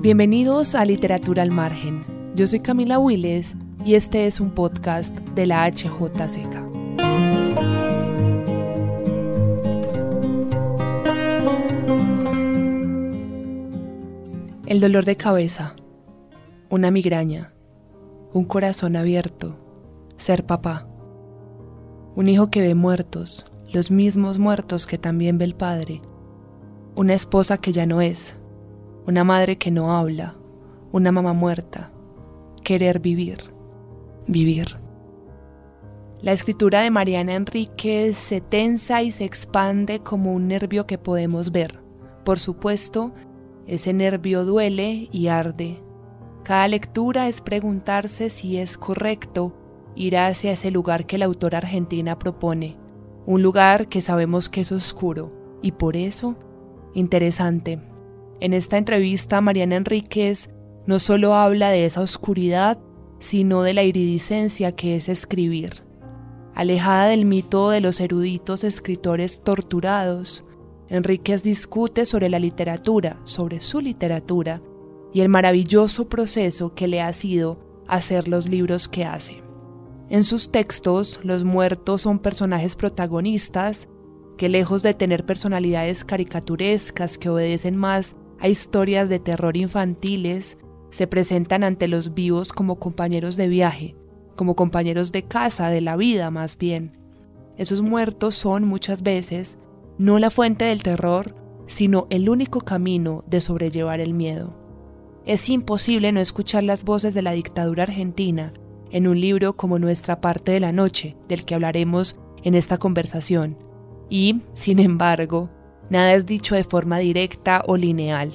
Bienvenidos a Literatura al Margen. Yo soy Camila Willes y este es un podcast de la HJCK. El dolor de cabeza, una migraña, un corazón abierto, ser papá, un hijo que ve muertos, los mismos muertos que también ve el padre, una esposa que ya no es, una madre que no habla, una mamá muerta, querer vivir, vivir. La escritura de Mariana Enríquez se tensa y se expande como un nervio que podemos ver. Por supuesto, ese nervio duele y arde. Cada lectura es preguntarse si es correcto ir hacia ese lugar que la autora argentina propone, un lugar que sabemos que es oscuro y por eso interesante. En esta entrevista, Mariana Enríquez no solo habla de esa oscuridad, sino de la iridiscencia que es escribir. Alejada del mito de los eruditos escritores torturados, Enríquez discute sobre la literatura, sobre su literatura, y el maravilloso proceso que le ha sido hacer los libros que hace. En sus textos, los muertos son personajes protagonistas que lejos de tener personalidades caricaturescas que obedecen más a historias de terror infantiles, se presentan ante los vivos como compañeros de viaje, como compañeros de casa, de la vida más bien. Esos muertos son muchas veces no la fuente del terror, sino el único camino de sobrellevar el miedo. Es imposible no escuchar las voces de la dictadura argentina en un libro como Nuestra parte de la noche, del que hablaremos en esta conversación. Y, sin embargo, Nada es dicho de forma directa o lineal,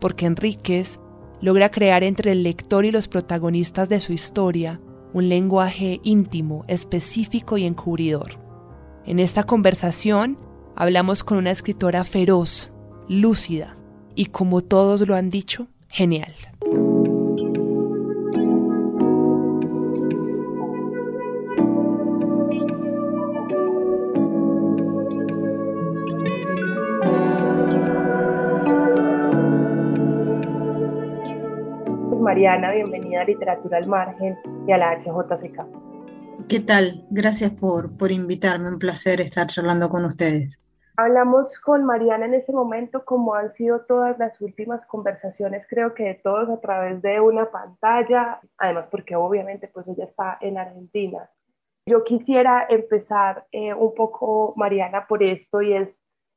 porque Enríquez logra crear entre el lector y los protagonistas de su historia un lenguaje íntimo, específico y encubridor. En esta conversación hablamos con una escritora feroz, lúcida y, como todos lo han dicho, genial. Mariana, bienvenida a Literatura al Margen y a la HJCK. ¿Qué tal? Gracias por, por invitarme, un placer estar charlando con ustedes. Hablamos con Mariana en este momento como han sido todas las últimas conversaciones, creo que de todos a través de una pantalla, además porque obviamente pues ella está en Argentina. Yo quisiera empezar eh, un poco, Mariana, por esto y es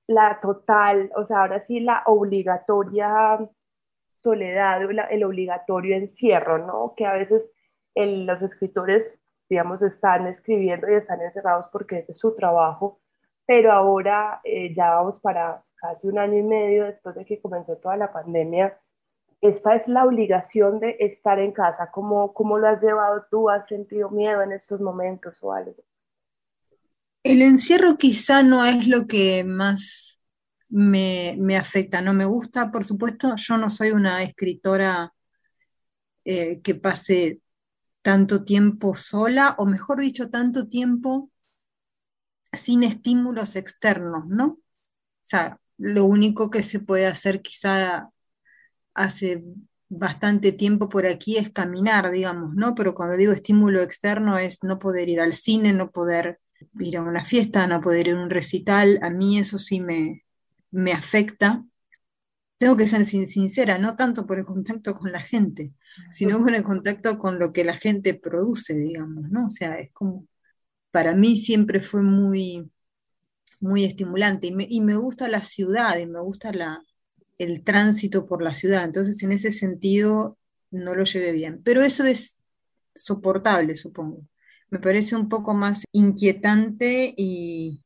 la total, o sea, ahora sí la obligatoria soledad, el obligatorio encierro, ¿no? Que a veces los escritores, digamos, están escribiendo y están encerrados porque ese es su trabajo, pero ahora eh, ya vamos para casi un año y medio después de que comenzó toda la pandemia. Esta es la obligación de estar en casa. ¿Cómo, cómo lo has llevado tú? ¿Has sentido miedo en estos momentos o algo? El encierro quizá no es lo que más me, afecta, no me gusta, por supuesto, yo no soy una escritora eh, que pase tanto tiempo sola, o mejor dicho, tanto tiempo sin estímulos externos, ¿no? O sea, lo único que se puede hacer quizá hace bastante tiempo por aquí es caminar, digamos, ¿no? Pero cuando digo estímulo externo es no poder ir al cine, no poder ir a una fiesta, no poder ir a un recital, a mí eso sí me, me afecta, tengo que ser sincera, no tanto por el contacto con la gente, sino con el contacto con lo que la gente produce, digamos, ¿no? O sea, es como, para mí siempre fue muy, muy estimulante y me, gusta la ciudad y me gusta la, el tránsito por la ciudad, entonces en ese sentido no lo llevé bien. Pero eso es soportable, supongo. Me parece un poco más inquietante y,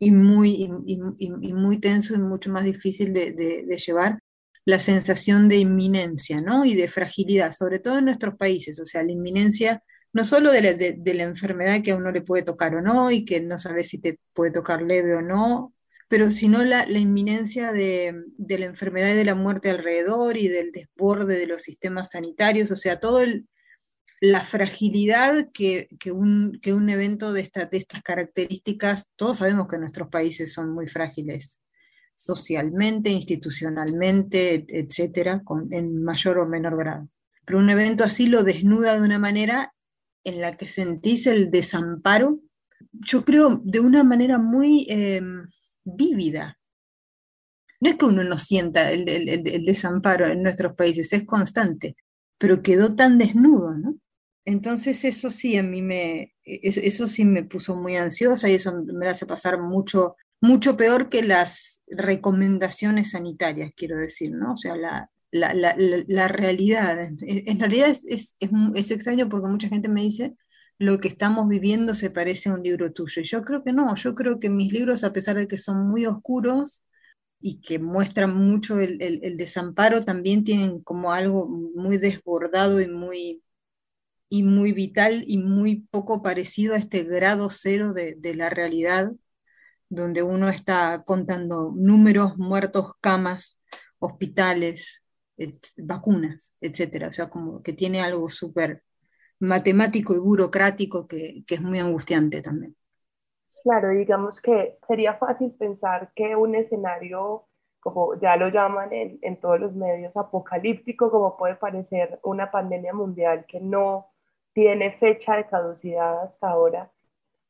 muy, muy tenso y mucho más difícil de, llevar la sensación de inminencia, ¿no? Y de fragilidad, sobre todo en nuestros países, o sea, la inminencia no solo de la, enfermedad que a uno le puede tocar o no, y que no sabes si te puede tocar leve o no, pero sino la, la inminencia de, la enfermedad y de la muerte alrededor y del desborde de los sistemas sanitarios, o sea, todo la fragilidad que, un, un, evento de, de estas características, todos sabemos que nuestros países son muy frágiles socialmente, institucionalmente, etcétera, en mayor o menor grado. Pero un evento así lo desnuda de una manera en la que sentís el desamparo, yo creo de una manera muy em, vívida. No es que uno no sienta el, desamparo en nuestros países, es constante, pero quedó tan desnudo, ¿no? Entonces eso sí a mí me, eso, sí me puso muy ansiosa y eso me hace pasar mucho, mucho peor que las recomendaciones sanitarias, quiero decir, ¿no? O sea, la, la, realidad. En realidad es, es, es, extraño porque mucha gente me dice, lo que estamos viviendo se parece a un libro tuyo. Y yo creo que no, yo creo que mis libros, a pesar de que son muy oscuros y que muestran mucho el, desamparo, también tienen como algo muy desbordado y muy, y muy vital y muy poco parecido a este grado cero de, la realidad, donde uno está contando números, muertos, camas, hospitales, vacunas, etcétera. O sea, como que tiene algo súper matemático y burocrático que, es muy angustiante también. Claro, digamos que sería fácil pensar que un escenario, como ya lo llaman en, en, todos los medios, apocalíptico, como puede parecer una pandemia mundial que no tiene fecha de caducidad hasta ahora,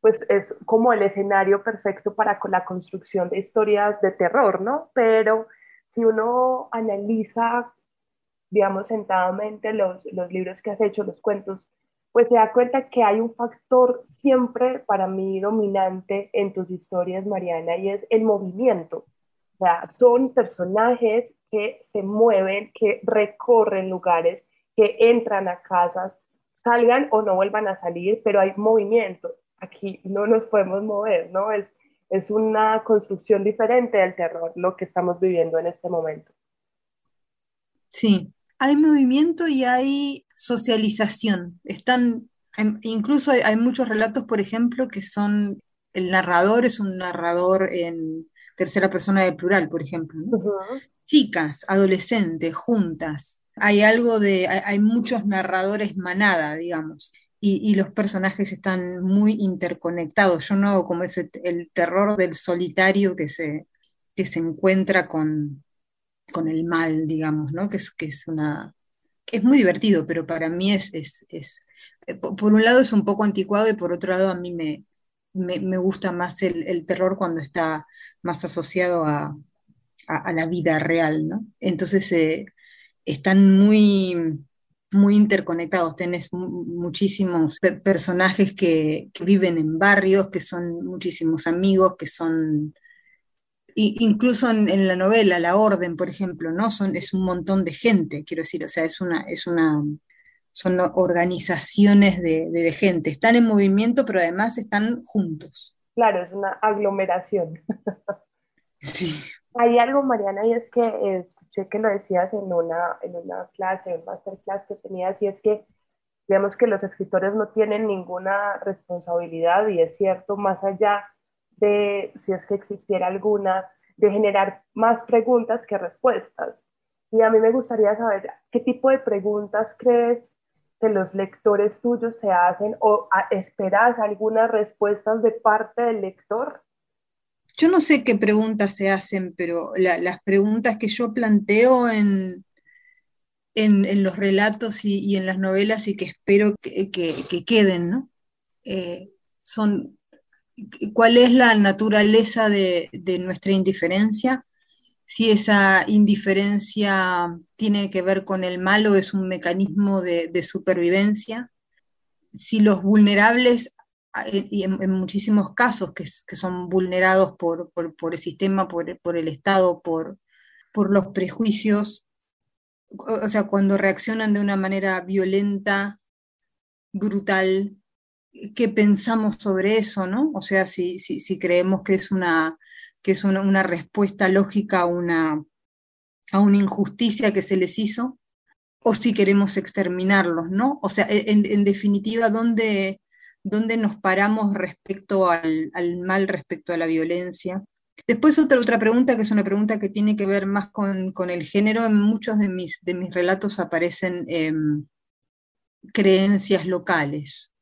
pues es como el escenario perfecto para la construcción de historias de terror, ¿no? Pero si uno analiza, digamos, sentadamente los, los libros que has hecho, los cuentos pues se da cuenta que hay un factor siempre para mí dominante en tus historias, Mariana, y es el movimiento. O sea, son personajes que se mueven, que recorren lugares, que entran a casas, salgan o no vuelvan a salir, pero hay movimiento. Aquí no nos podemos mover, ¿no? Es, es una construcción diferente del terror, lo que estamos viviendo en este momento. Sí, hay movimiento y hay socialización. Están, incluso hay, muchos relatos, por ejemplo, que son, el narrador es un narrador en tercera persona de plural, por ejemplo. Chicas, adolescentes, juntas. Hay algo de, hay, muchos narradores manada, digamos. Y, los personajes están muy interconectados. Yo no hago como ese, el terror del solitario que se, que se encuentra con, con el mal, digamos, ¿no? Que es, que es una... Es muy divertido, pero para mí es, es, eh, por un lado es un poco anticuado y por otro lado a mí me, me, gusta más el, terror cuando está más asociado a, la vida real, ¿no? Entonces eh, están muy, muy interconectados, tenés muchísimos personajes que, que, viven en barrios, que son muchísimos amigos, que son incluso en, la novela, La Orden, por ejemplo, ¿no? Son, es un montón de gente, quiero decir, o sea, es una, es una, son organizaciones de, gente, están en movimiento, pero además están juntos. Claro, es una aglomeración. Sí. Hay algo, Mariana, y es que que lo decías en una, en una clase, en masterclass que tenías, y es que digamos que los escritores no tienen ninguna responsabilidad, y es cierto, más allá de, si es que existiera alguna, de generar más preguntas que respuestas. Y a mí me gustaría saber qué tipo de preguntas crees que los lectores tuyos se hacen o esperas algunas respuestas de parte del lector. Yo no sé qué preguntas se hacen, pero las preguntas que yo planteo en, en, los relatos y, en las novelas y que espero que, que, queden, ¿no? Eh, son cuál es la naturaleza de, nuestra indiferencia, si esa indiferencia tiene que ver con el malo, es un mecanismo de, supervivencia, si los vulnerables, y en, muchísimos casos que, son vulnerados por, el sistema, por, el Estado, por, los prejuicios, o sea, cuando reaccionan de una manera violenta brutal, qué pensamos sobre eso, ¿no? O sea, si, creemos que es una, que es una, respuesta lógica a una, a una injusticia que se les hizo, o si queremos exterminarlos, ¿no? O sea, en, definitiva, ¿dónde, ¿dónde, nos paramos respecto al, mal, respecto a la violencia? Después otra, otra pregunta, que es una pregunta que tiene que ver más con, el género, en muchos de mis, de mis relatos aparecen em, creencias locales,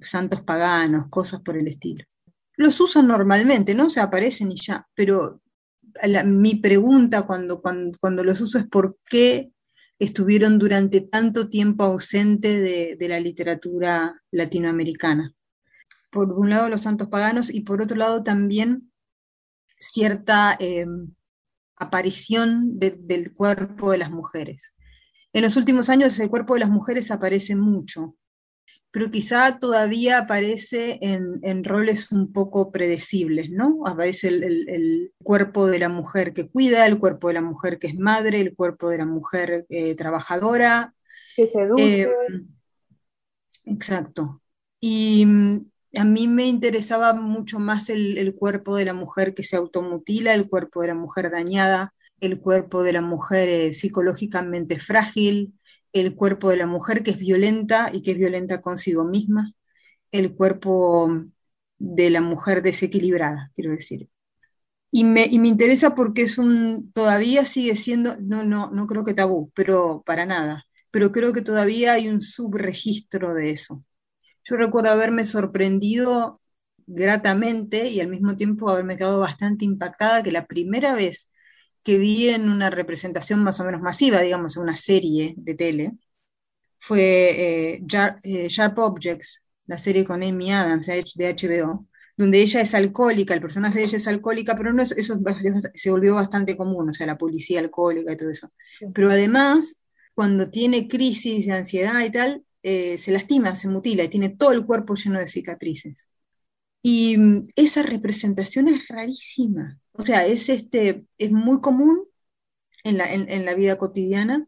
santos paganos, cosas por el estilo. Los uso normalmente, ¿no? Se aparecen y ya, pero mi pregunta cuando, cuando, los uso es por qué estuvieron durante tanto tiempo ausente de, la literatura latinoamericana. Por un lado los santos paganos y por otro lado también cierta em, aparición del cuerpo de las mujeres. En los últimos años el cuerpo de las mujeres aparece mucho, pero quizá todavía aparece en, roles un poco predecibles, ¿no? Aparece el, cuerpo de la mujer que cuida, el cuerpo de la mujer que es madre, el cuerpo de la mujer eh, trabajadora. Que seduce. Eh, exacto. Y mm, a mí me interesaba mucho más el, cuerpo de la mujer que se automutila, el cuerpo de la mujer dañada, el cuerpo de la mujer eh, psicológicamente frágil, el cuerpo de la mujer que es violenta y que es violenta consigo misma, el cuerpo de la mujer desequilibrada, quiero decir. Y me, y me, interesa porque es un, todavía sigue siendo, no, no, no creo que tabú, pero para nada, pero creo que todavía hay un subregistro de eso. Yo recuerdo haberme sorprendido gratamente y al mismo tiempo haberme quedado bastante impactada que la primera vez que vi en una representación más o menos masiva, digamos, en una serie de tele, fue eh, eh, Sharp Objects, la serie con Amy Adams de HBO, donde ella es alcohólica, el personaje de ella es alcohólica, pero no eso se volvió bastante común, o sea, la policía alcohólica y todo eso. Pero además, cuando tiene crisis de ansiedad y tal, eh, se lastima, se mutila y tiene todo el cuerpo lleno de cicatrices. Y esa representación es rarísima. O sea, es, este, es muy común en la, en, la vida cotidiana.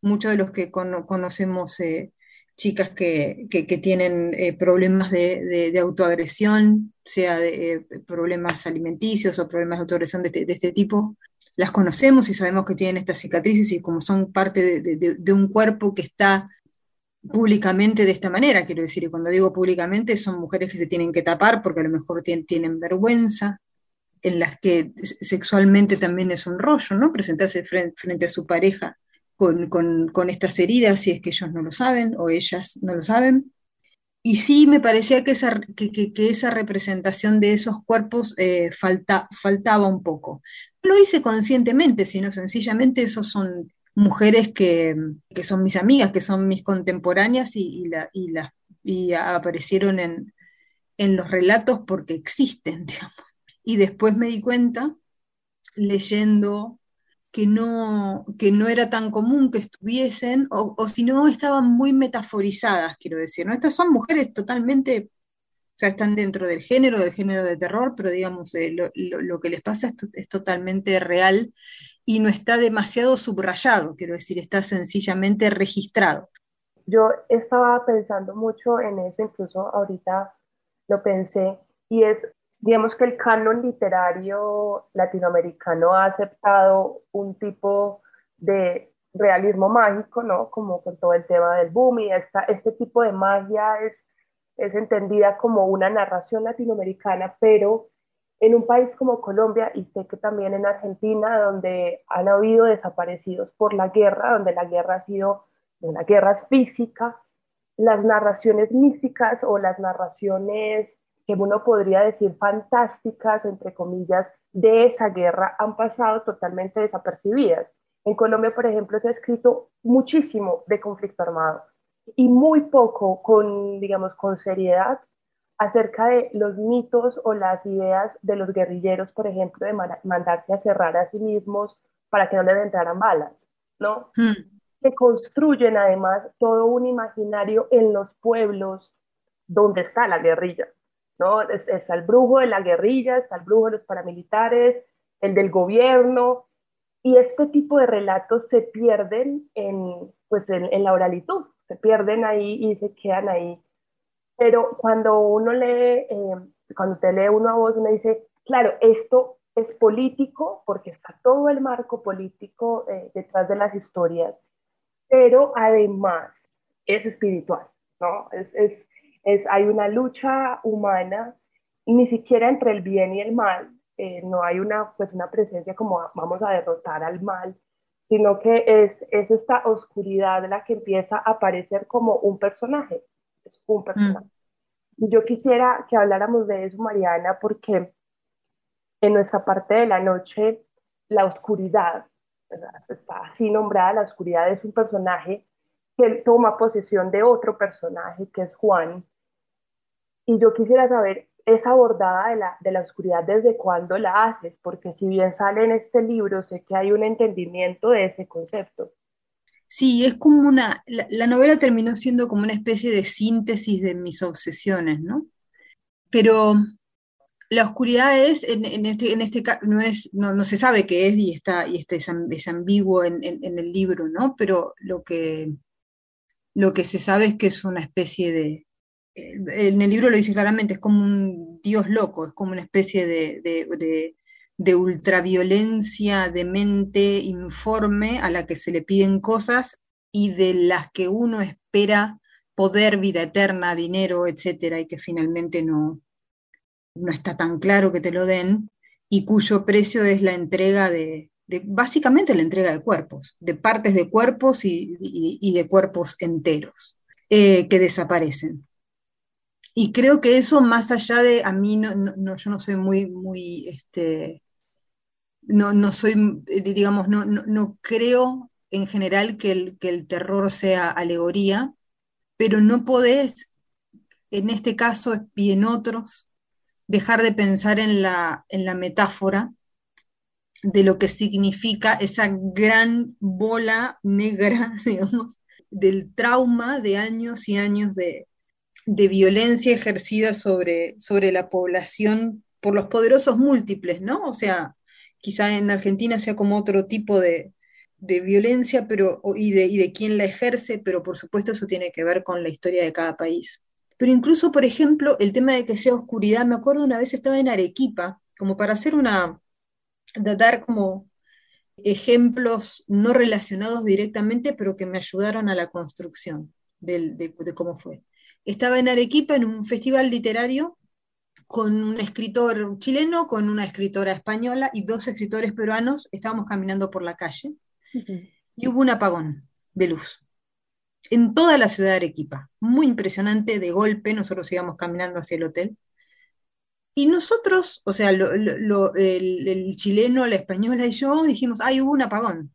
Muchos de los que conocemos eh, chicas que, que, tienen eh, problemas de, autoagresión, sea de, eh, problemas alimenticios o problemas de autoagresión este, de este, tipo, las conocemos y sabemos que tienen estas cicatrices y como son parte de, un cuerpo que está públicamente de esta manera, quiero decir, y cuando digo públicamente son mujeres que se tienen que tapar porque a lo mejor tienen vergüenza, en las que sexualmente también es un rollo, ¿no? Presentarse frente, a su pareja con, estas heridas si es que ellos no lo saben o ellas no lo saben. Y sí me parecía que esa, que, esa representación de esos cuerpos eh, falta, faltaba un poco. No lo hice conscientemente, sino sencillamente esos son mujeres que, son mis amigas, que son mis contemporáneas y, y, aparecieron en, en los relatos porque existen. Y después me di cuenta, leyendo, que no, que no era tan común que estuviesen, o, si no, estaban muy metaforizadas, quiero decir. ¿no? Estas son mujeres totalmente, o sea, están dentro del género, del género de terror, pero digamos, eh, lo, que les pasa es, totalmente real y no está demasiado subrayado, quiero decir, está sencillamente registrado. Yo estaba pensando mucho en eso, incluso ahorita lo pensé, y es digamos que el canon literario latinoamericano ha aceptado un tipo de realismo mágico, ¿no? Como con todo el tema del boom y esta, este tipo de magia es, es entendida como una narración latinoamericana, pero en un país como Colombia y sé que también en Argentina, donde han habido desaparecidos por la guerra, donde la guerra ha sido una guerra física, las narraciones místicas o las narraciones que uno podría decir fantásticas, entre comillas, de esa guerra han pasado totalmente desapercibidas. En Colombia, por ejemplo, se ha escrito muchísimo de conflicto armado y muy poco con, digamos, con seriedad acerca de los mitos o las ideas de los guerrilleros, por ejemplo, de mandarse a cerrar a sí mismos para que no les entraran balas, ¿no? Hmm. Se construyen además todo un imaginario en los pueblos donde está la guerrilla. ¿no? Está el brujo de la guerrilla, está el brujo de los paramilitares, el del gobierno, y este tipo de relatos se pierden en, pues en, la oralitud, se pierden ahí y se quedan ahí. Pero cuando uno lee, eh, cuando te lee uno a vos, uno dice, claro, esto es político porque está todo el marco político eh, detrás de las historias, pero además es espiritual, ¿no? Es, es, es, hay una lucha humana, ni siquiera entre el bien y el mal, eh, no hay una, pues una presencia como vamos a derrotar al mal, sino que es, es esta oscuridad la que empieza a aparecer como un personaje, es un personaje. Y yo quisiera que habláramos de eso, Mariana, porque en nuestra parte de la noche, la oscuridad, está así nombrada, la oscuridad es un personaje que toma posesión de otro personaje, que es Juan. Y yo quisiera saber esa abordada de la, de la oscuridad desde cuándo la haces, porque si bien sale en este libro, sé que hay un entendimiento de ese concepto. Sí, es como una, la, la, novela terminó siendo como una especie de síntesis de mis obsesiones, ¿no? Pero la oscuridad es, en, este, en este no, es, no, no, se sabe qué es y está, y está, es, ambiguo en, en, el libro, ¿no? Pero lo que, lo que se sabe es que es una especie de, en el libro lo dice claramente, es como un dios loco, es como una especie de, de, de, de ultraviolencia de mente informe a la que se le piden cosas y de las que uno espera poder, vida eterna, dinero, etcétera, y que finalmente no, no está tan claro que te lo den, y cuyo precio es la entrega de, básicamente la entrega de cuerpos, de partes de cuerpos y, y, y de cuerpos enteros eh, que desaparecen. Y creo que eso, más allá de, a mí, no, no, yo no soy muy, muy, este, no, no soy, eh, digamos, no, no, creo en general que el, que el terror sea alegoría, pero no podés, en este caso y en otros, dejar de pensar en la, en la metáfora de lo que significa esa gran bola negra, digamos, del trauma de años y años de, de violencia ejercida sobre, sobre la población por los poderosos múltiples, ¿no? O sea, quizá en Argentina sea como otro tipo de, violencia pero, y, de, quién la ejerce, pero por supuesto eso tiene que ver con la historia de cada país. Pero incluso, por ejemplo, el tema de que sea oscuridad, me acuerdo una vez estaba en Arequipa, como para hacer una, dar como ejemplos no relacionados directamente, pero que me ayudaron a la construcción de, de cómo fue. Estaba en Arequipa en un festival literario con un escritor chileno, con una escritora española y dos escritores peruanos, estábamos caminando por la calle uh -huh. y hubo un apagón de luz en toda la ciudad de Arequipa. Muy impresionante, de golpe, nosotros íbamos caminando hacia el hotel. Y nosotros, o sea, lo, lo, el, el, chileno, la española y yo dijimos, ay, hubo un apagón.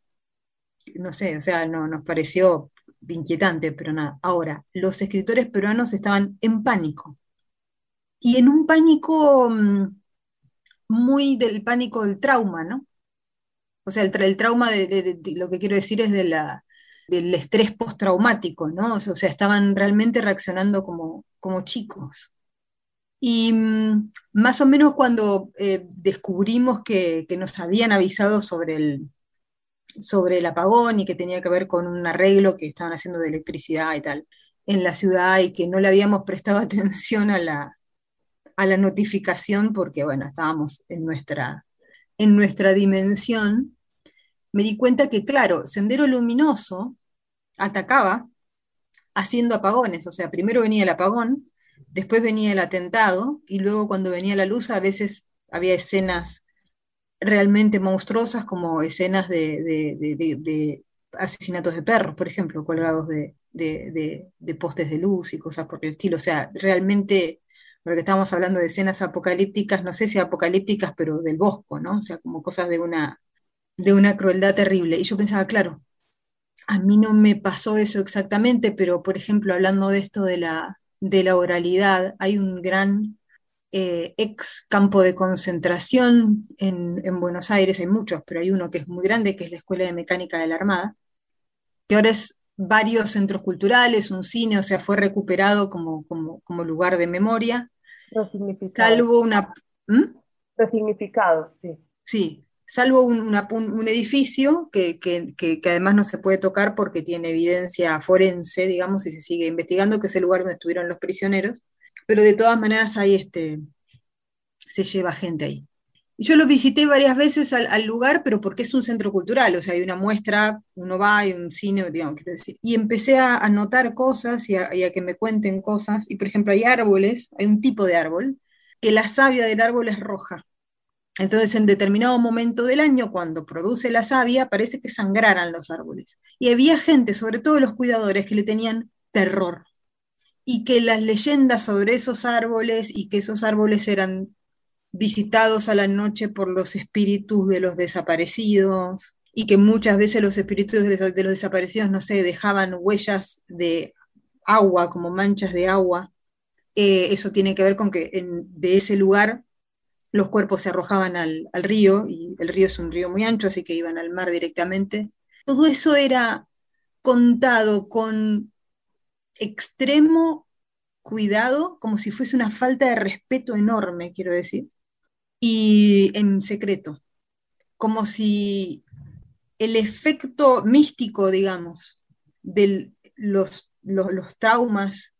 No sé, o sea, no, nos pareció inquietante, pero nada. Ahora, los escritores peruanos estaban en pánico. Y en un pánico mm, muy del pánico del trauma, ¿no? O sea, el, tra el trauma de, lo que quiero decir es de la, del estrés postraumático, ¿no? O sea, estaban realmente reaccionando como, como chicos. Y mmm, más o menos cuando eh, descubrimos que, que, nos habían avisado sobre el, sobre el apagón y que tenía que ver con un arreglo que estaban haciendo de electricidad y tal en la ciudad y que no le habíamos prestado atención a la, a la notificación porque, bueno, estábamos en nuestra, en nuestra dimensión, me di cuenta que, claro, Sendero Luminoso atacaba haciendo apagones, o sea, primero venía el apagón, después venía el atentado y luego cuando venía la luz a veces había escenas realmente monstruosas como escenas de, de, de, de asesinatos de perros, por ejemplo, colgados de, postes de luz y cosas por el estilo, o sea, realmente porque estamos hablando de escenas apocalípticas, no sé si apocalípticas, pero del bosco, ¿no? O sea, como cosas de una, de una crueldad terrible. Y yo pensaba, claro, a mí no me pasó eso exactamente, pero por ejemplo, hablando de esto de la, de la oralidad, hay un gran eh, ex campo de concentración en, en, Buenos Aires, hay muchos, pero hay uno que es muy grande, que es la Escuela de Mecánica de la Armada, que ahora es varios centros culturales, un cine, o sea, fue recuperado como, como, como lugar de memoria. Salvo una... ¿Mm? Resignificado, sí. Sí, salvo un, un edificio que, que, que, además no se puede tocar porque tiene evidencia forense, digamos, y se sigue investigando, que es el lugar donde estuvieron los prisioneros, pero de todas maneras ahí este, se lleva gente ahí. Yo lo visité varias veces al, lugar, pero porque es un centro cultural, o sea, hay una muestra, uno va, hay un cine, digamos. Y empecé a, a notar cosas y a, y a, que me cuenten cosas. Y por ejemplo, hay árboles, hay un tipo de árbol, que la savia del árbol es roja. Entonces, en determinado momento del año, cuando produce la savia, parece que sangraran los árboles. Y había gente, sobre todo los cuidadores, que le tenían terror. Y que las leyendas sobre esos árboles y que esos árboles eran visitados a la noche por los espíritus de los desaparecidos y que muchas veces los espíritus de los desaparecidos, no sé, dejaban huellas de agua, como manchas de agua. Eh, eso tiene que ver con que en, de ese lugar los cuerpos se arrojaban al, al, río, y el río es un río muy ancho, así que iban al mar directamente. Todo eso era contado con extremo cuidado, como si fuese una falta de respeto enorme, quiero decir, y en secreto, como si el efecto místico, digamos, de los, los, los traumas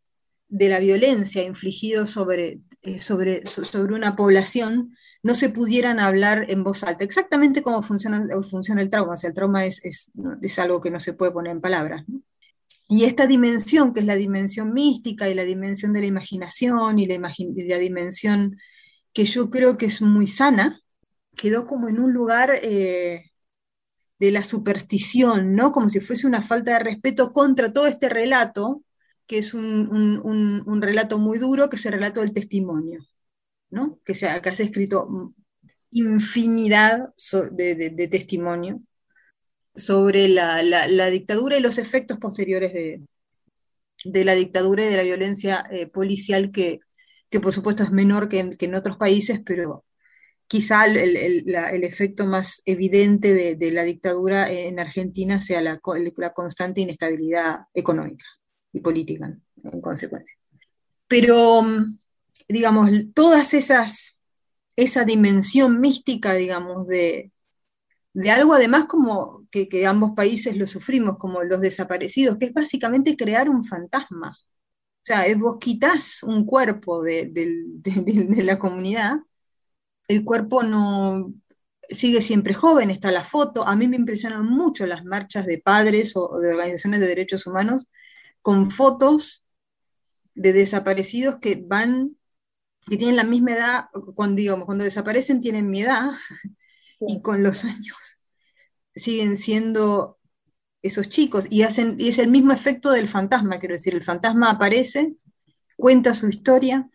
de la violencia infligidos sobre, eh, sobre, sobre una población no se pudieran hablar en voz alta. Exactamente cómo funciona, funciona el trauma. O sea, el trauma es, es, es, algo que no se puede poner en palabras. Y esta dimensión, que es la dimensión mística y la dimensión de la imaginación y la, y la dimensión que yo creo que es muy sana, quedó como en un lugar eh, de la superstición, ¿no? Como si fuese una falta de respeto contra todo este relato, que es un, un, un relato muy duro, que es el relato del testimonio, ¿no? Que se, acá se ha escrito infinidad de, de, testimonio sobre la, la, la, dictadura y los efectos posteriores de, de, la dictadura y de la violencia eh, policial que, que por supuesto es menor que en, que en otros países, pero quizá el, el, el efecto más evidente de, la dictadura en Argentina sea la, la, constante inestabilidad económica y política, en consecuencia. Pero, digamos, todas esas, esa dimensión mística, digamos, de, de algo además como que, que ambos países lo sufrimos, como los desaparecidos, que es básicamente crear un fantasma, o sea, vos quitas un cuerpo de, de, de, de, la comunidad, el cuerpo no sigue siempre joven, está la foto. A mí me impresionan mucho las marchas de padres o, o de organizaciones de derechos humanos con fotos de desaparecidos que van, que tienen la misma edad, cuando, digamos, cuando desaparecen tienen mi edad, y con los años siguen siendo esos chicos y, hacen, y es el mismo efecto del fantasma, quiero decir, el fantasma aparece, cuenta su historia,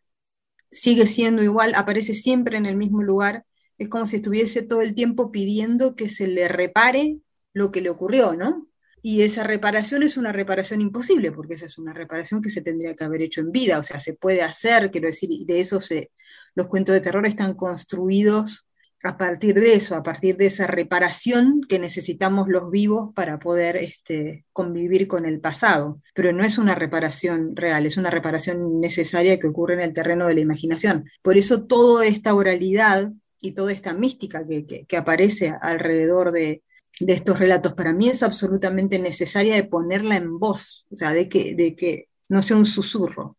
sigue siendo igual, aparece siempre en el mismo lugar, es como si estuviese todo el tiempo pidiendo que se le repare lo que le ocurrió, ¿no? Y esa reparación es una reparación imposible, porque esa es una reparación que se tendría que haber hecho en vida, o sea, se puede hacer, quiero decir, y de eso se, los cuentos de terror están construidos a partir de eso, a partir de esa reparación que necesitamos los vivos para poder este, convivir con el pasado. Pero no es una reparación real, es una reparación necesaria que ocurre en el terreno de la imaginación. Por eso toda esta oralidad y toda esta mística que, que, que aparece alrededor de, de, estos relatos, para mí es absolutamente necesaria de ponerla en voz, o sea, de que, de que no sea un susurro,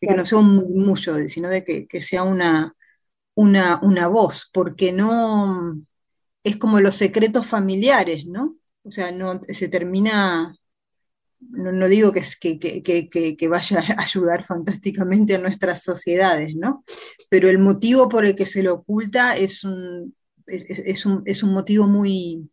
de que no sea un murmullo, sino de que, que sea una una, una voz, porque no es como los secretos familiares, ¿no? O sea, no se termina, no, no digo que, que, que, que, vaya a ayudar fantásticamente a nuestras sociedades, ¿no? Pero el motivo por el que se lo oculta es un, es, es un, motivo muy,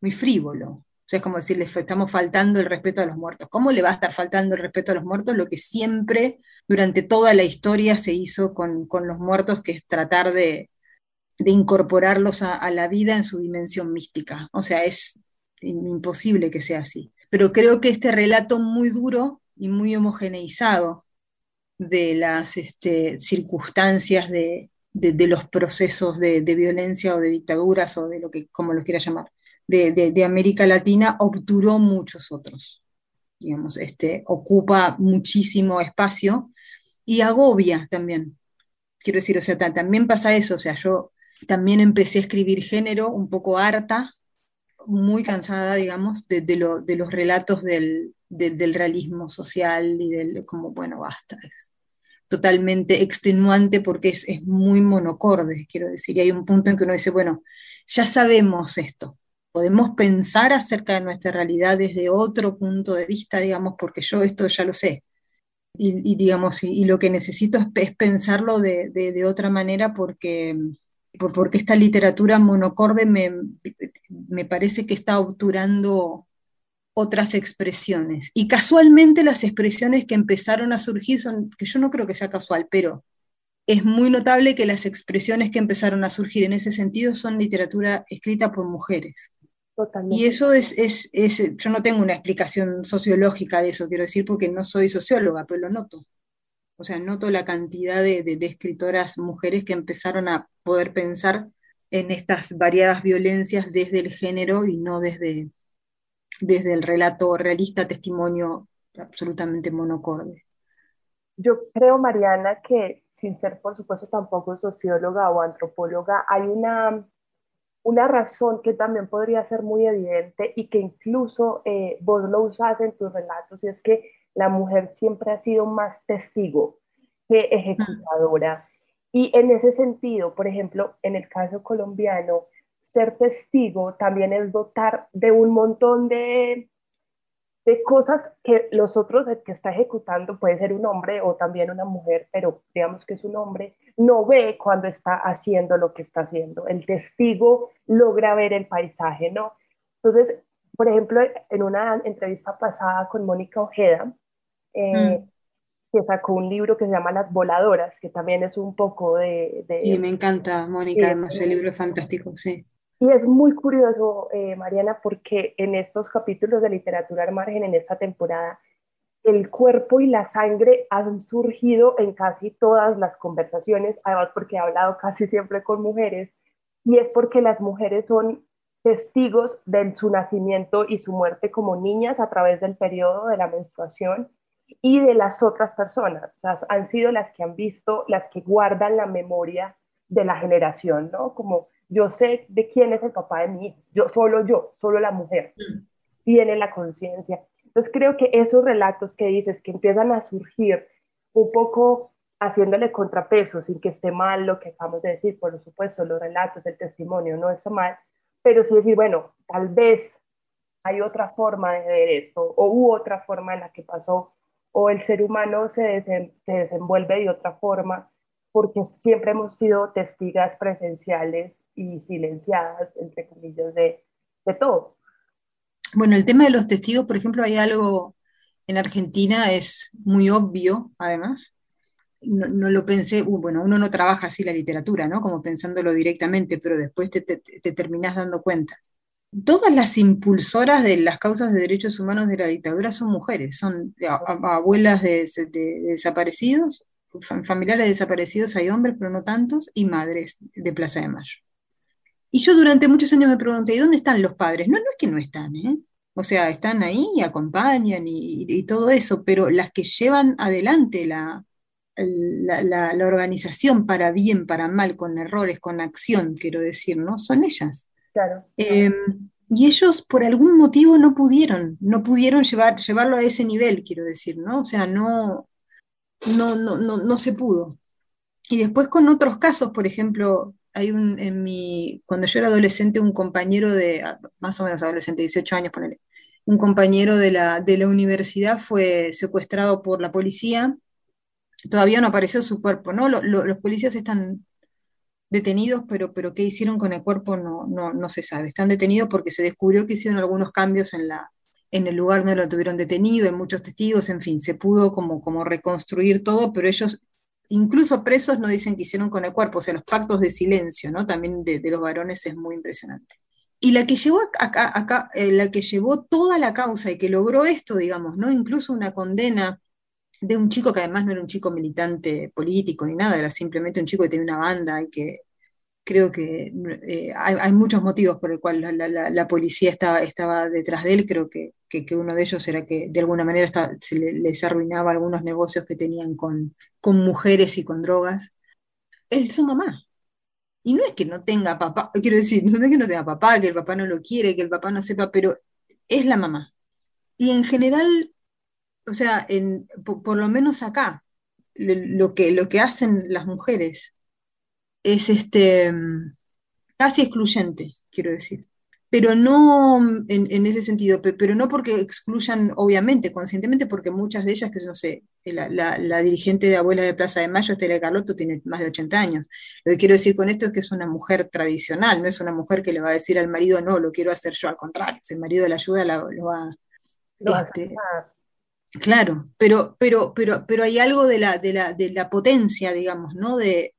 muy frívolo. Es como decir, le estamos faltando el respeto a los muertos. ¿Cómo le va a estar faltando el respeto a los muertos? Lo que siempre, durante toda la historia, se hizo con, con los muertos, que es tratar de, de incorporarlos a, la vida en su dimensión mística. O sea, es imposible que sea así. Pero creo que este relato muy duro y muy homogeneizado de las este, circunstancias de, de, los procesos de, de, violencia o de dictaduras o de lo que, como lo quiera llamar, de, de, de, América Latina obturó muchos otros. Digamos, este, ocupa muchísimo espacio y agobia también. Quiero decir, o sea, también pasa eso, o sea, yo También empecé a escribir género, un poco harta, muy cansada, digamos, de, los relatos del, realismo social y del, como, bueno, basta, es totalmente extenuante porque es, es muy monocorde, quiero decir, y hay un punto en que uno dice, bueno, ya sabemos esto, podemos pensar acerca de nuestra realidad desde otro punto de vista, digamos, porque yo esto ya lo sé. Y, digamos, y, lo que necesito es, pensarlo de, otra manera porque, porque esta literatura monocorde me, me parece que está obturando otras expresiones. Y casualmente las expresiones que empezaron a surgir son, que yo no creo que sea casual, pero es muy notable que las expresiones que empezaron a surgir en ese sentido son literatura escrita por mujeres. Y eso es, es, es, yo no tengo una explicación sociológica de eso, quiero decir, porque no soy socióloga, pero lo noto. O sea, noto la cantidad de, de, escritoras mujeres que empezaron a poder pensar en estas variadas violencias desde el género y no desde, desde el relato realista, testimonio absolutamente monocorde. Yo creo, Mariana, que sin ser, por supuesto, tampoco socióloga o antropóloga, hay una una razón que también podría ser muy evidente y que incluso eh, vos lo usás en tus relatos, y es que la mujer siempre ha sido más testigo que ejecutadora. Y en ese sentido, por ejemplo, en el caso colombiano, ser testigo también es dotar de un montón de de cosas que los otros, el que está ejecutando, puede ser un hombre o también una mujer, pero digamos que es un hombre, no ve cuando está haciendo lo que está haciendo. El testigo logra ver el paisaje, ¿no? Entonces, por ejemplo, en una entrevista pasada con Mónica Ojeda, eh, mm. que sacó un libro que se llama Las Voladoras, que también es un poco de... y me encanta, Mónica, además el libro es fantástico, sí. Y es muy curioso, eh, Mariana, porque en estos capítulos de literatura al margen, en esta temporada, el cuerpo y la sangre han surgido en casi todas las conversaciones, además porque he hablado casi siempre con mujeres, y es porque las mujeres son testigos de su nacimiento y su muerte como niñas a través del periodo de la menstruación y de las otras personas. Sea, han sido las que han visto, las que guardan la memoria de la generación, ¿no? Como yo sé de quién es el papá de mi hijo, yo, solo yo, solo la mujer, mm. tiene la conciencia. Entonces creo que esos relatos que dices que empiezan a surgir un poco haciéndole contrapeso, sin que esté mal lo que acabamos de decir, por supuesto, los relatos, el testimonio no está mal, pero sí decir, bueno, tal vez hay otra forma de ver esto, o hubo otra forma en la que pasó, o el ser humano se, se desenvuelve de otra forma, porque siempre hemos sido testigas presenciales y silenciadas, entre comillas, de, de todo. Bueno, el tema de los testigos, por ejemplo, hay algo en Argentina, es muy obvio, además. No, lo pensé, uh, bueno, uno no trabaja así la literatura, ¿no? Como pensándolo directamente, pero después te, te, terminás dando cuenta. Todas las impulsoras de las causas de derechos humanos de la dictadura son mujeres, son abuelas de, de desaparecidos, familiares desaparecidos hay hombres, pero no tantos, y madres de Plaza de Mayo. Y yo durante muchos años me pregunté, ¿y dónde están los padres? No, no es que no están, ¿eh? O sea, están ahí y acompañan y, todo eso, pero las que llevan adelante la, la, organización para bien, para mal, con errores, con acción, quiero decir, ¿no? Son ellas. Claro. Em, y ellos por algún motivo no pudieron, no pudieron llevar, llevarlo a ese nivel, quiero decir, ¿no? O sea, no, no, no, no, no se pudo. Y después con otros casos, por ejemplo, hay un, en mi, cuando yo era adolescente, un compañero de, más o menos adolescente, 18 años, ponele, un compañero de la, de la universidad fue secuestrado por la policía, todavía no apareció su cuerpo, ¿no? los policías están detenidos, pero, pero qué hicieron con el cuerpo no, no, no se sabe. Están detenidos porque se descubrió que hicieron algunos cambios en, la, en el lugar donde lo tuvieron detenido, hay muchos testigos, en fin, se pudo como, como reconstruir todo, pero ellos incluso presos no dicen que hicieron con el cuerpo, o sea, los pactos de silencio, ¿no? También de, los varones es muy impresionante. Y la que llevó acá, acá eh, la que llevó toda la causa y que logró esto, digamos, ¿no? Incluso una condena de un chico que además no era un chico militante político ni nada, era simplemente un chico que tenía una banda y que creo que eh, hay, muchos motivos por el cual la, policía estaba, estaba, detrás de él. Creo que, uno de ellos era que de alguna manera se les arruinaba algunos negocios que tenían con, con mujeres y con drogas. Él, su mamá. Y no es que no tenga papá, quiero decir, no es que no tenga papá, que el papá no lo quiere, que el papá no sepa, pero es la mamá. Y en general, o sea, en, por, lo menos acá, lo que, lo que hacen las mujeres es este, casi excluyente, quiero decir pero no en, ese sentido, pero no porque excluyan, obviamente, conscientemente, porque muchas de ellas, que no sé, la, dirigente de Abuela de Plaza de Mayo, Estela Carlotto, tiene más de 80 años. Lo que quiero decir con esto es que es una mujer tradicional, no es una mujer que le va a decir al marido, no, lo quiero hacer yo, al contrario, si el marido la ayuda, lo va, a este, Claro, pero, pero, pero, pero hay algo de la, de la, de la potencia, digamos, ¿no? De,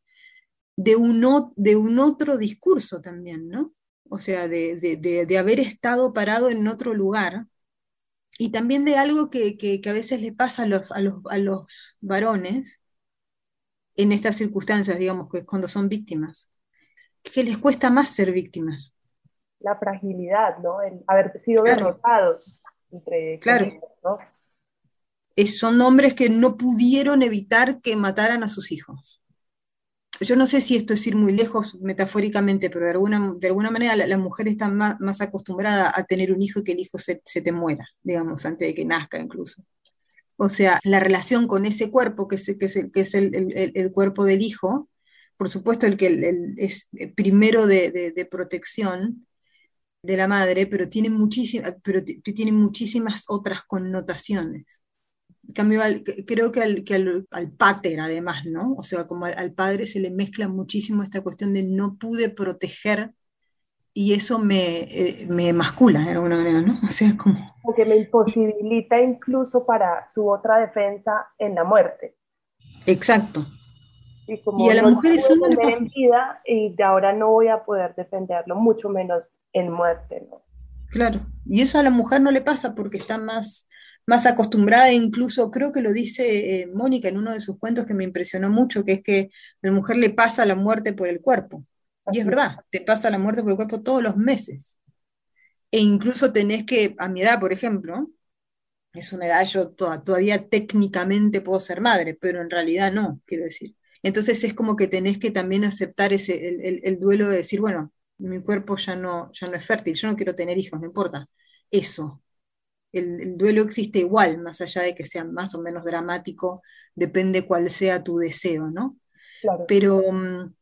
de, un, de un otro discurso también, ¿no? o sea, de, haber estado parado en otro lugar, y también de algo que, a veces le pasa a los, a los, varones en estas circunstancias, digamos, que es cuando son víctimas, que les cuesta más ser víctimas. La fragilidad, ¿no? El haber sido derrotados entre claro. son hombres que no pudieron evitar que mataran a sus hijos yo no sé si esto es ir muy lejos metafóricamente, pero de alguna, de alguna manera la, mujer está más, acostumbrada a tener un hijo y que el hijo se, te muera, digamos, antes de que nazca incluso. O sea, la relación con ese cuerpo, que es, que es, que es el, cuerpo del hijo, por supuesto el que es primero de, protección de la madre, pero tiene, pero tiene muchísimas otras connotaciones cambio, creo que, al, que al, pater además, ¿no? O sea, como al, padre se le mezcla muchísimo esta cuestión de no pude proteger y eso me, eh, me mascula de alguna manera, ¿no? O sea, como... Porque me imposibilita incluso para su otra defensa en la muerte. Exacto. Y, como a la mujer eso no le pasa. en vida y de ahora no voy a poder defenderlo, mucho menos en muerte, ¿no? Claro, y eso a la mujer no le pasa porque está más más acostumbrada, incluso creo que lo dice eh, Mónica en uno de sus cuentos que me impresionó mucho, que es que a la mujer le pasa la muerte por el cuerpo. Y es verdad, te pasa la muerte por el cuerpo todos los meses. E incluso tenés que, a mi edad, por ejemplo, es una edad, yo todavía técnicamente puedo ser madre, pero en realidad no, quiero decir. Entonces es como que tenés que también aceptar ese, el, el duelo de decir, bueno, mi cuerpo ya no, ya no es fértil, yo no quiero tener hijos, no importa. Eso, el, duelo existe igual, más allá de que sea más o menos dramático, depende cuál sea tu deseo, ¿no? Pero mm,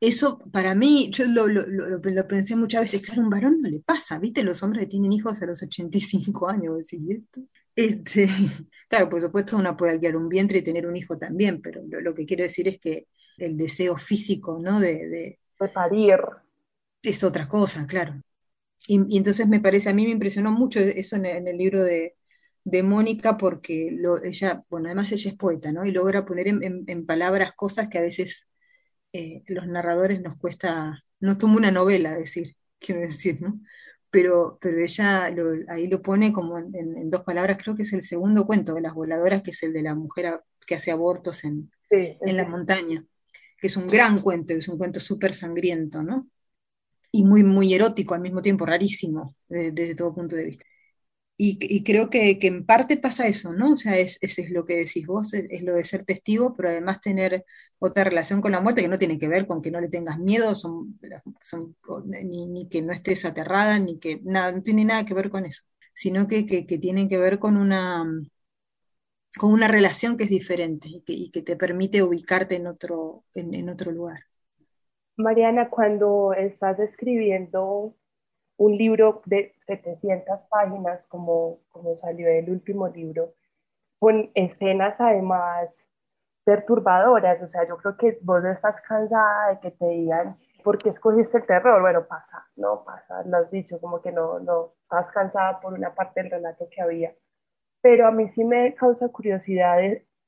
eso para mí, yo lo, pensé muchas veces, claro, a un varón no le pasa, ¿viste? Los hombres que tienen hijos a los 85 años, decís, Este, claro, por supuesto uno puede alquilar un vientre y tener un hijo también, pero lo, que quiero decir es que el deseo físico, ¿no? De, de, de parir. Es otra cosa, claro. Y, entonces me parece, a mí me impresionó mucho eso en, el libro de, Mónica, porque ella, bueno, además ella es poeta, ¿no? Y logra poner en, palabras cosas que a veces eh, los narradores nos cuesta, no es como una novela, decir, quiero decir, ¿no? Pero, pero ella ahí lo pone como en, dos palabras, creo que es el segundo cuento de las voladoras, que es el de la mujer que hace abortos en, en la montaña, que es un gran cuento, es un cuento súper sangriento, ¿no? Y muy, muy erótico al mismo tiempo, rarísimo desde todo punto de vista. Y, creo que, que, en parte pasa eso, ¿no? O sea, es, es, es lo que decís vos, es, lo de ser testigo, pero además tener otra relación con la muerte que no tiene que ver con que no le tengas miedo, son, son, ni, ni, que no estés aterrada, ni que nada, no tiene nada que ver con eso, sino que, que, que tiene que ver con una, con una relación que es diferente y que, y que te permite ubicarte en otro, en, en otro lugar. Mariana, cuando estás escribiendo un libro de 700 páginas, como, como salió el último libro, con escenas además perturbadoras, o sea, yo creo que vos estás cansada de que te digan, ¿por qué escogiste el terror? Bueno, pasa, no pasa, lo has dicho, como que no, no, estás cansada por una parte del relato que había. Pero a mí sí me causa curiosidad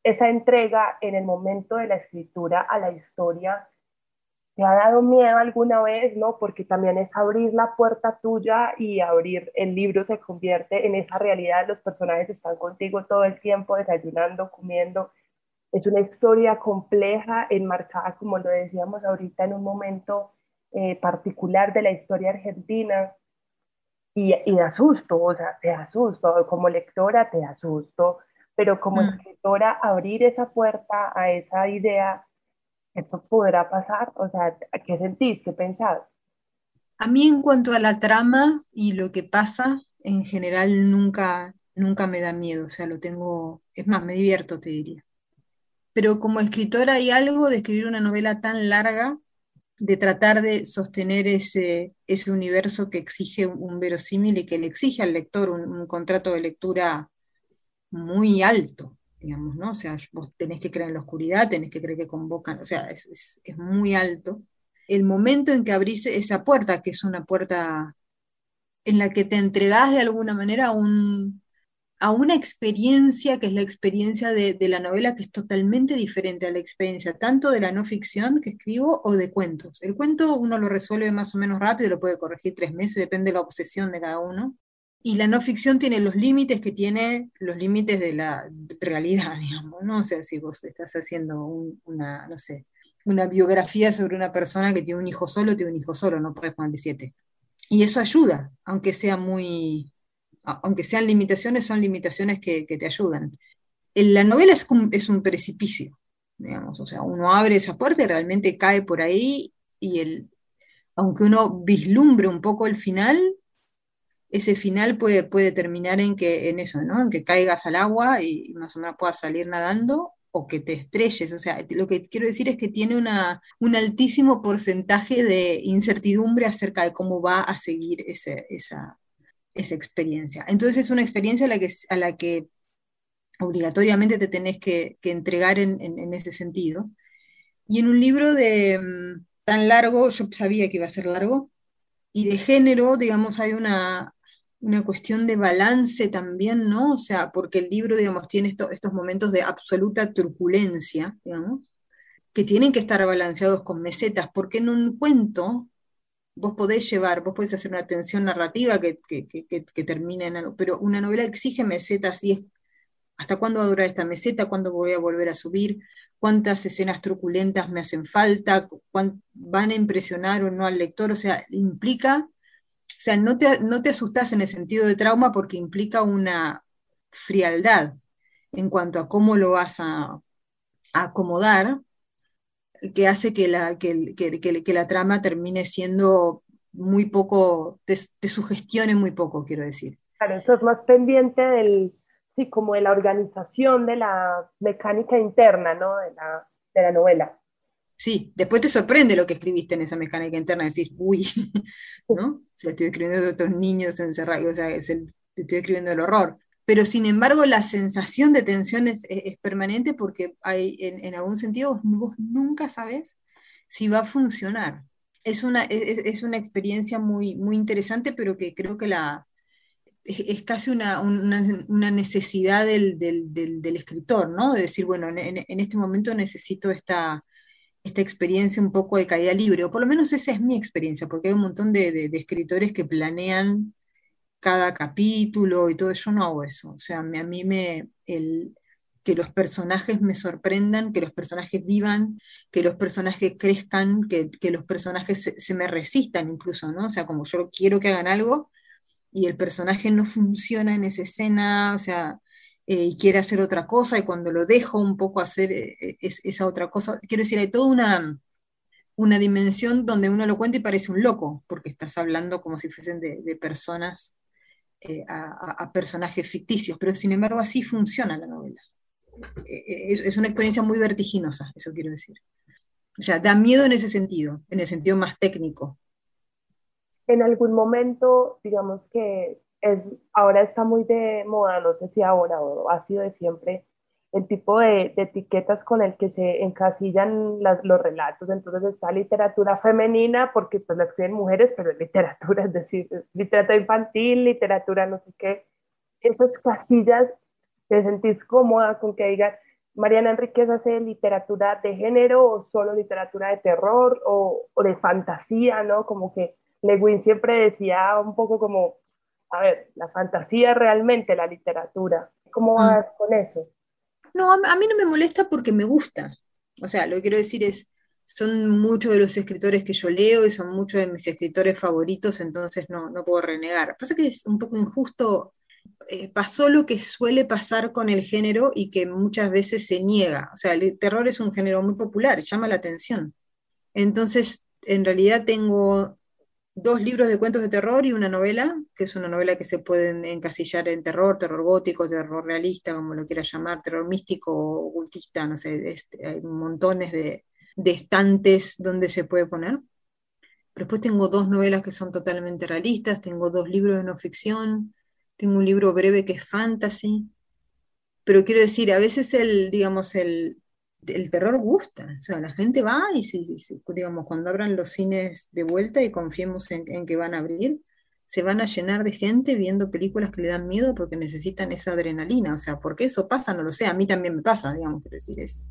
esa entrega en el momento de la escritura a la historia ¿Te ha dado miedo alguna vez, no? Porque también es abrir la puerta tuya y abrir, el libro se convierte en esa realidad, los personajes están contigo todo el tiempo, desayunando, comiendo. Es una historia compleja, enmarcada, como lo decíamos ahorita, en un momento eh, particular de la historia argentina. Y, y asusto, o sea, te asusto, como lectora te asusto, pero como mm. escritora abrir esa puerta a esa idea ¿Esto podrá pasar? O sea, ¿qué sentís? ¿Qué pensás? A mí en cuanto a la trama y lo que pasa, en general nunca, nunca me da miedo, o sea, lo tengo, es más, me divierto, te diría. Pero como escritora hay algo de escribir una novela tan larga, de tratar de sostener ese, ese universo que exige un, verosímil y que le exige al lector un, contrato de lectura muy alto, digamos, ¿no? O sea, vos tenés que creer en la oscuridad, tenés que creer que convocan, o sea, es, es muy alto. El momento en que abrís esa puerta, que es una puerta en la que te entregás de alguna manera a, un, a una experiencia que es la experiencia de, la novela, que es totalmente diferente a la experiencia tanto de la no ficción que escribo o de cuentos. El cuento uno lo resuelve más o menos rápido, lo puede corregir tres meses, depende de la obsesión de cada uno. Y la no ficción tiene los límites que tiene los límites de la realidad, digamos, ¿no? O sea, si vos estás haciendo una, no sé, una biografía sobre una persona que tiene un hijo solo, tiene un hijo solo, no puedes ponerle siete. Y eso ayuda, aunque sea muy, aunque sean limitaciones, son limitaciones que, te ayudan. La novela es, es, un precipicio, digamos, o sea, uno abre esa puerta y realmente cae por ahí y el, aunque uno vislumbre un poco el final, ese final puede, puede terminar en que en eso, ¿no? En que caigas al agua y más o menos puedas salir nadando o que te estrelles. O sea, lo que quiero decir es que tiene una, un altísimo porcentaje de incertidumbre acerca de cómo va a seguir esa, esa experiencia. Entonces es una experiencia a la que, a la que obligatoriamente te tenés que, entregar en, ese sentido. Y en un libro de mm, tan largo, yo sabía que iba a ser largo, y de género, digamos, hay una, una cuestión de balance también, ¿no? O sea, porque el libro, digamos, tiene estos momentos de absoluta turbulencia, digamos, que tienen que estar balanceados con mesetas, porque en un cuento vos podés llevar, vos podés hacer una tensión narrativa que, que, termine en algo, pero una novela exige mesetas y es hasta cuándo va a durar esta meseta, cuándo voy a volver a subir, cuántas escenas truculentas me hacen falta, van a impresionar o no al lector, o sea, implica o sea, no te, no te asustas en el sentido de trauma porque implica una frialdad en cuanto a cómo lo vas a, acomodar, que hace que la, que, que, la trama termine siendo muy poco, te, sugestione muy poco, quiero decir. Claro, eso es más pendiente del, sí, como de la organización de la mecánica interna, ¿no? De la, de la novela. Sí, después te sorprende lo que escribiste en esa mecánica interna, decís, uy, ¿no? O sea, estoy escribiendo de otros niños encerrados, o sea, es el, estoy escribiendo el horror. Pero sin embargo, la sensación de tensión es, permanente porque hay, en, algún sentido, vos, nunca sabes si va a funcionar. Es una, es, una experiencia muy, muy interesante, pero que creo que la, es, casi una, una, necesidad del, del, del, escritor, ¿no? De decir, bueno, en, en este momento necesito esta esta experiencia un poco de caída libre, o por lo menos esa es mi experiencia, porque hay un montón de, escritores que planean cada capítulo y todo, yo no hago eso, o sea, a mí me, el, que los personajes me sorprendan, que los personajes vivan, que los personajes crezcan, que, los personajes se, se, me resistan incluso, ¿no? O sea, como yo quiero que hagan algo y el personaje no funciona en esa escena, o sea, eh, y quiere hacer otra cosa y cuando lo dejo un poco hacer eh, esa otra cosa, quiero decir, hay toda una, una dimensión donde uno lo cuenta y parece un loco, porque estás hablando como si fuesen de, personas eh, a, personajes ficticios, pero sin embargo así funciona la novela. Es, es, una experiencia muy vertiginosa, eso quiero decir. O sea, da miedo en ese sentido, en el sentido más técnico. En algún momento, digamos que es, ahora está muy de moda, no sé si ahora o ha sido de siempre, el tipo de, etiquetas con el que se encasillan los relatos. Entonces está literatura femenina, porque pues la escriben mujeres, pero es literatura, es decir, literatura infantil, literatura no sé qué. Esas casillas, te sentís cómoda con que digan, Mariana Enríquez hace literatura de género o solo literatura de terror o, o de fantasía, ¿no? Como que Lewin siempre decía un poco como a ver, la fantasía realmente, la literatura. ¿Cómo vas mm. con eso? No, a, mí no me molesta porque me gusta. O sea, lo que quiero decir es, son muchos de los escritores que yo leo y son muchos de mis escritores favoritos, entonces no, no puedo renegar. Pasa que es un poco injusto eh, pasó lo que suele pasar con el género y que muchas veces se niega. O sea, el terror es un género muy popular, llama la atención. Entonces, en realidad tengo dos libros de cuentos de terror y una novela, que es una novela que se pueden encasillar en terror, terror gótico, terror realista, como lo quiera llamar, terror místico o ocultista, no sé, este, hay montones de, de estantes donde se puede poner. Pero después tengo dos novelas que son totalmente realistas, tengo dos libros de no ficción, tengo un libro breve que es fantasy, pero quiero decir, a veces el, digamos, el, el terror gusta, o sea, la gente va y, si, digamos, cuando abran los cines de vuelta y confiemos en, que van a abrir, se van a llenar de gente viendo películas que le dan miedo porque necesitan esa adrenalina, o sea, porque eso pasa, no lo sé, a mí también me pasa, digamos, quiero decir, es,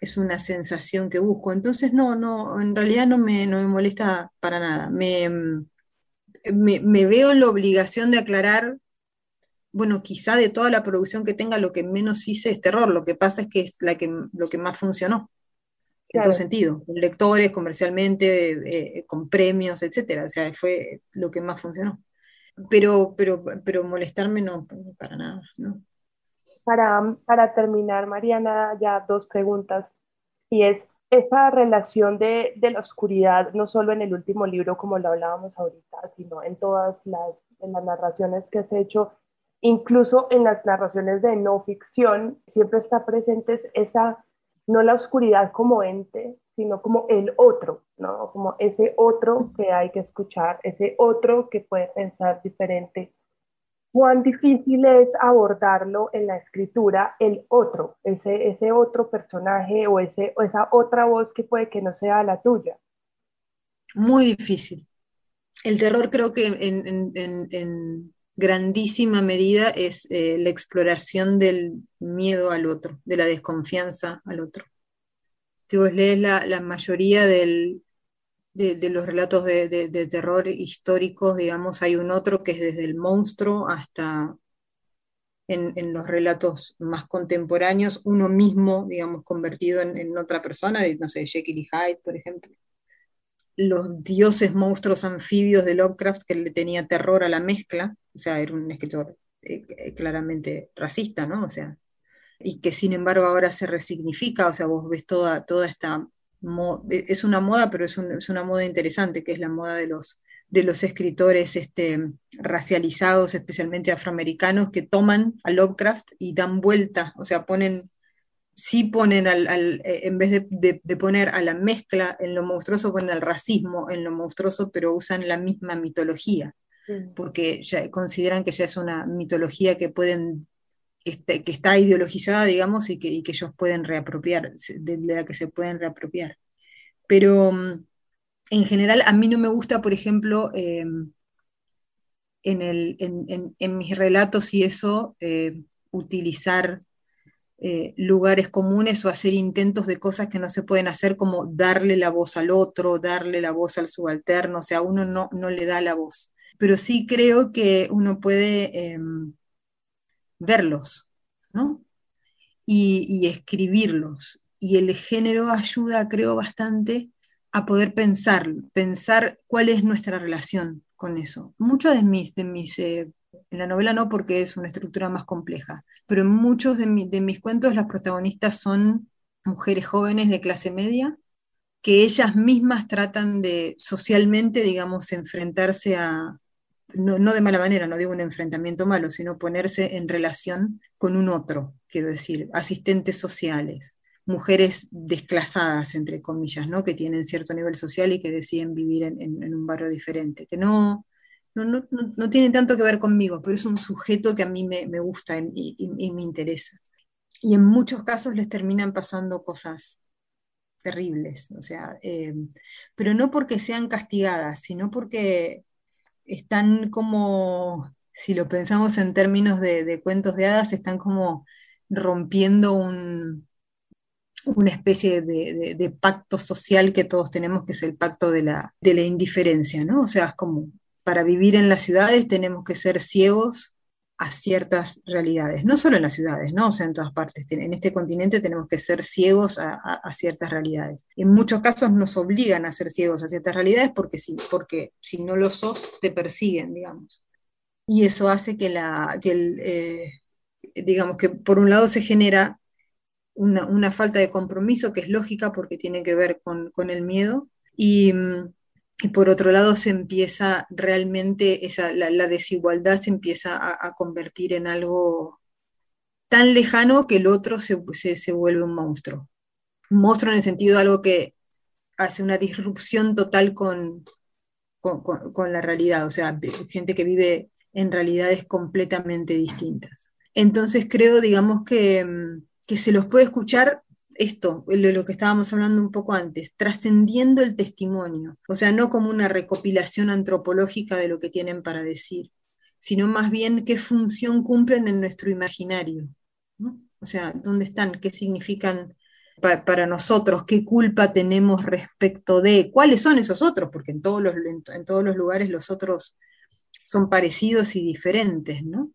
es una sensación que busco, entonces no, no, en realidad no me, no me molesta para nada, me, me, veo en la obligación de aclarar, bueno, quizá de toda la producción que tenga, lo que menos hice es terror, lo que pasa es que es la que, lo que más funcionó, en todo sentido, con lectores, comercialmente, eh, con premios, etcétera, o sea, fue lo que más funcionó. Pero, pero, pero molestarme no, para nada, ¿no? Para, para terminar, Mariana, ya dos preguntas, y es, esa relación de, de, la oscuridad, no solo en el último libro como lo hablábamos ahorita, sino en todas las, en las narraciones que has hecho, incluso en las narraciones de no ficción, siempre está presente esa, no la oscuridad como ente, sino como el otro, ¿no? Como ese otro que hay que escuchar, ese otro que puede pensar diferente, cuán difícil es abordarlo en la escritura el otro, ese, ese otro personaje o, ese, o esa otra voz que puede que no sea la tuya. Muy difícil. El terror creo que en, grandísima medida es eh, la exploración del miedo al otro, de la desconfianza al otro. Si vos lees la, mayoría de, los relatos de, terror históricos, digamos, hay un otro que es desde el monstruo hasta en, los relatos más contemporáneos, uno mismo, digamos, convertido en, otra persona, no sé, Jekyll Hyde, por ejemplo. Los dioses monstruos anfibios de Lovecraft que le tenía terror a la mezcla, o sea, era un escritor eh, eh, claramente racista, ¿no? O sea, y que sin embargo ahora se resignifica, o sea, vos ves toda, toda esta e, es una moda, pero es, una moda interesante, que es la moda de los, de los escritores este, racializados, especialmente afroamericanos, que toman a Lovecraft y dan vuelta, o sea, ponen, sí ponen al, eh, en vez de, poner a la mezcla en lo monstruoso, ponen al racismo en lo monstruoso, pero usan la misma mitología, mm. porque ya consideran que ya es una mitología que pueden que, está ideologizada, digamos, y que, ellos pueden reapropiar, de, la que se pueden reapropiar. Pero mm, en general a mí no me gusta, por ejemplo, em, en, mis relatos y eso, eh, utilizar eh, lugares comunes o hacer intentos de cosas que no se pueden hacer, como darle la voz al otro, darle la voz al subalterno, o sea, uno no, no le da la voz. Pero sí creo que uno puede em, verlos, ¿no? Y, escribirlos. Y el género ayuda, creo, bastante a poder pensar, pensar cuál es nuestra relación con eso. Muchos de mis, de mis eh, en la novela no porque es una estructura más compleja, pero en muchos de, mis cuentos las protagonistas son mujeres jóvenes de clase media que ellas mismas tratan de socialmente, digamos, enfrentarse a, no, de mala manera, no digo un enfrentamiento malo, sino ponerse en relación con un otro, quiero decir, asistentes sociales, mujeres desclasadas, entre comillas, ¿no? que tienen cierto nivel social y que deciden vivir en, un barrio diferente, que no, no, no, tienen tanto que ver conmigo, pero es un sujeto que a mí me, gusta y, me interesa. Y en muchos casos les terminan pasando cosas terribles, o sea, eh, pero no porque sean castigadas, sino porque están como, si lo pensamos en términos de, cuentos de hadas, están como rompiendo un, una especie de, pacto social que todos tenemos, que es el pacto de la, de la indiferencia, ¿no? O sea, es como, para vivir en las ciudades tenemos que ser ciegos a ciertas realidades, no solo en las ciudades, ¿no? O sea, en todas partes. En este continente tenemos que ser ciegos a, ciertas realidades. En muchos casos nos obligan a ser ciegos a ciertas realidades porque si, porque si no lo sos, te persiguen, digamos. y eso hace que, la, que el, eh, digamos que por un lado se genera una, una, falta de compromiso que es lógica porque tiene que ver con, con el miedo y, y, por otro lado se empieza realmente, esa, la, desigualdad se empieza a, convertir en algo tan lejano que el otro se, se, se vuelve un monstruo. Un monstruo en el sentido de algo que hace una disrupción total con, con, con, con, la realidad, o sea, gente que vive en realidades completamente distintas. Entonces creo, digamos, que, que se los puede escuchar esto, lo, lo que estábamos hablando un poco antes, trascendiendo el testimonio, o sea, no como una recopilación antropológica de lo que tienen para decir, sino más bien qué función cumplen en nuestro imaginario, o sea, dónde están, qué significan pa para nosotros, qué culpa tenemos respecto de, cuáles son esos otros, porque en todos los, en todos los lugares los otros son parecidos y diferentes, ¿no?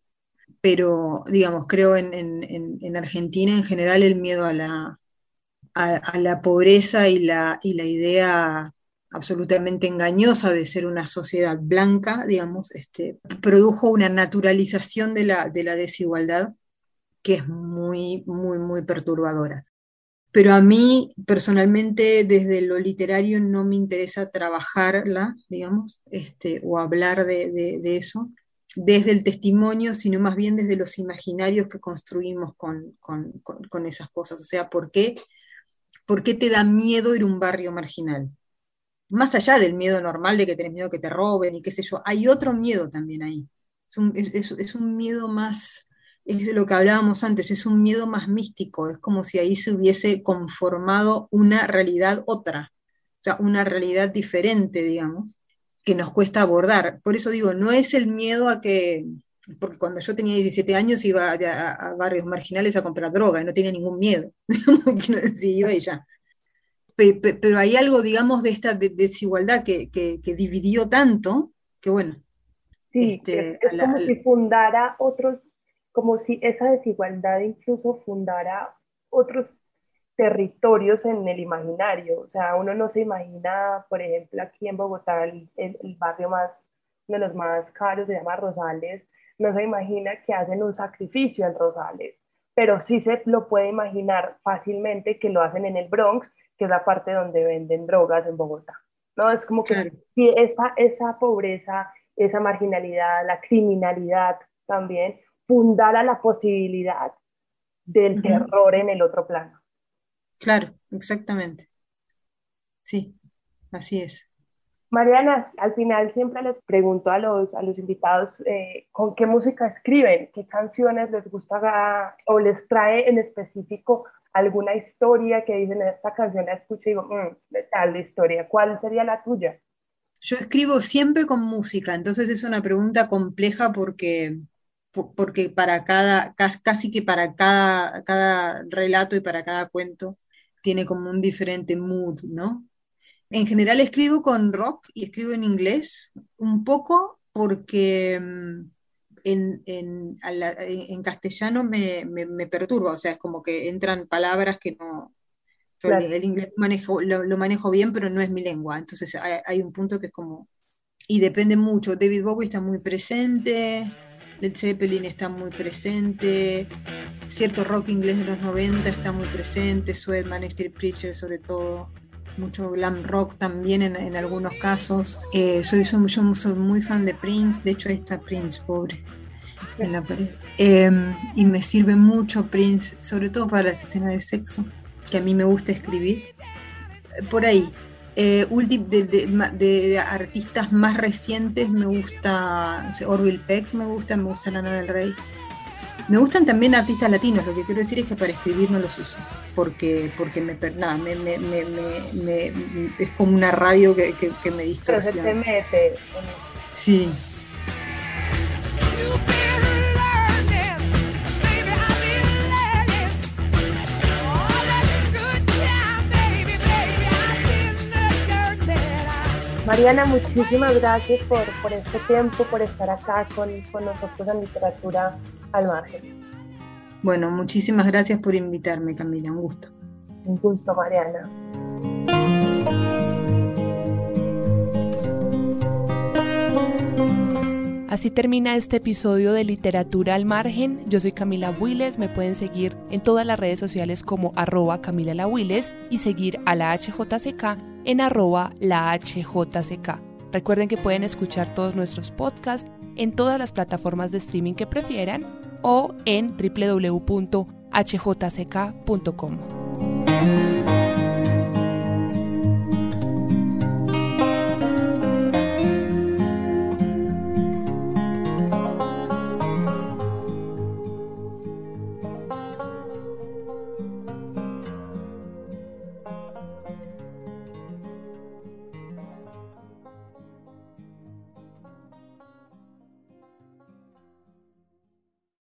Pero, digamos, creo en, en, en Argentina en general el miedo a la, a, la pobreza y la, y la idea absolutamente engañosa de ser una sociedad blanca, digamos, este, produjo una naturalización de la, de la desigualdad que es muy, muy, muy perturbadora pero a mí personalmente desde lo literario no me interesa trabajarla, digamos, este, o hablar de, de, de, eso desde el testimonio, sino más bien desde los imaginarios que construimos con, con, con, con esas cosas. O sea, ¿por qué, ¿por qué te da miedo ir a un barrio marginal? Más allá del miedo normal de que tenés miedo que te roben y qué sé yo, hay otro miedo también ahí. Es un, es, un miedo más es lo que hablábamos antes, es un miedo más místico, es como si ahí se hubiese conformado una realidad otra, o sea, una realidad diferente, digamos, que nos cuesta abordar. Por eso digo, no es el miedo a que, porque cuando yo tenía 17 años iba a, a, barrios marginales a comprar droga y no tenía ningún miedo, sí, iba ella. Pero hay algo, digamos, de esta desigualdad que, que, que dividió tanto, que bueno. Sí, este, es, es la, como si fundara otros como si esa desigualdad incluso fundara otros territorios en el imaginario. O sea, uno no se imagina, por ejemplo, aquí en Bogotá, el, el, el barrio más, uno de los más caros se llama Rosales, no se imagina que hacen un sacrificio en Rosales, pero sí se lo puede imaginar fácilmente que lo hacen en el Bronx, que es la parte donde venden drogas en Bogotá. ¿no? Es como que esa, esa pobreza, esa marginalidad, la criminalidad también, fundara la posibilidad del uh -huh. terror en el otro plano. Claro, exactamente. Sí, así es. Mariana, al final siempre les pregunto a los, a los invitados eh, con qué música escriben, qué canciones les gusta o les trae en específico alguna historia que dicen en esta canción la escucho y digo, mmm, tal historia, ¿cuál sería la tuya? Yo escribo siempre con música, entonces es una pregunta compleja porque porque para cada, casi que para cada, cada relato y para cada cuento tiene como un diferente mood, ¿no? En general escribo con rock y escribo en inglés, un poco porque mm, en, en, en castellano me, me, me, perturba, o sea, es como que entran palabras que no... Claro. El inglés manejo, lo, lo, manejo bien, pero no es mi lengua, entonces hay, hay un punto que es como... Y depende mucho, David Bowie está muy presente, Led Zeppelin está muy presente, cierto rock inglés de los 90 está muy presente, Swedman, Street Preacher sobre todo, mucho glam rock también en, en algunos casos. Eh, soy, soy, yo soy muy fan de Prince, de hecho ahí está Prince, pobre, en la pared. Eh, y me sirve mucho Prince, sobre todo para las escenas de sexo, que a mí me gusta escribir. Por ahí, eh, de, de, artistas más recientes me gusta no sé, Orville Peck, me gusta, me gusta Lana del Rey. Me gustan también artistas latinos, lo que quiero decir es que para escribir no los uso, porque, porque me, nada, me, me, me, es como una radio que, que, que me distorsiona. Pero se te mete. Sí. Mariana, muchísimas gracias por, por, este tiempo, por estar acá con, con, nosotros en Literatura al Margen. Bueno, muchísimas gracias por invitarme, Camila, un gusto. Un gusto, Mariana. Así termina este episodio de Literatura al Margen. Yo soy Camila Willes, me pueden seguir en todas las redes sociales como arroba Camila La y seguir a la HJCK en arroba la HJCK. Recuerden que pueden escuchar todos nuestros podcasts en todas las plataformas de streaming que prefieran o en www.hjck.com.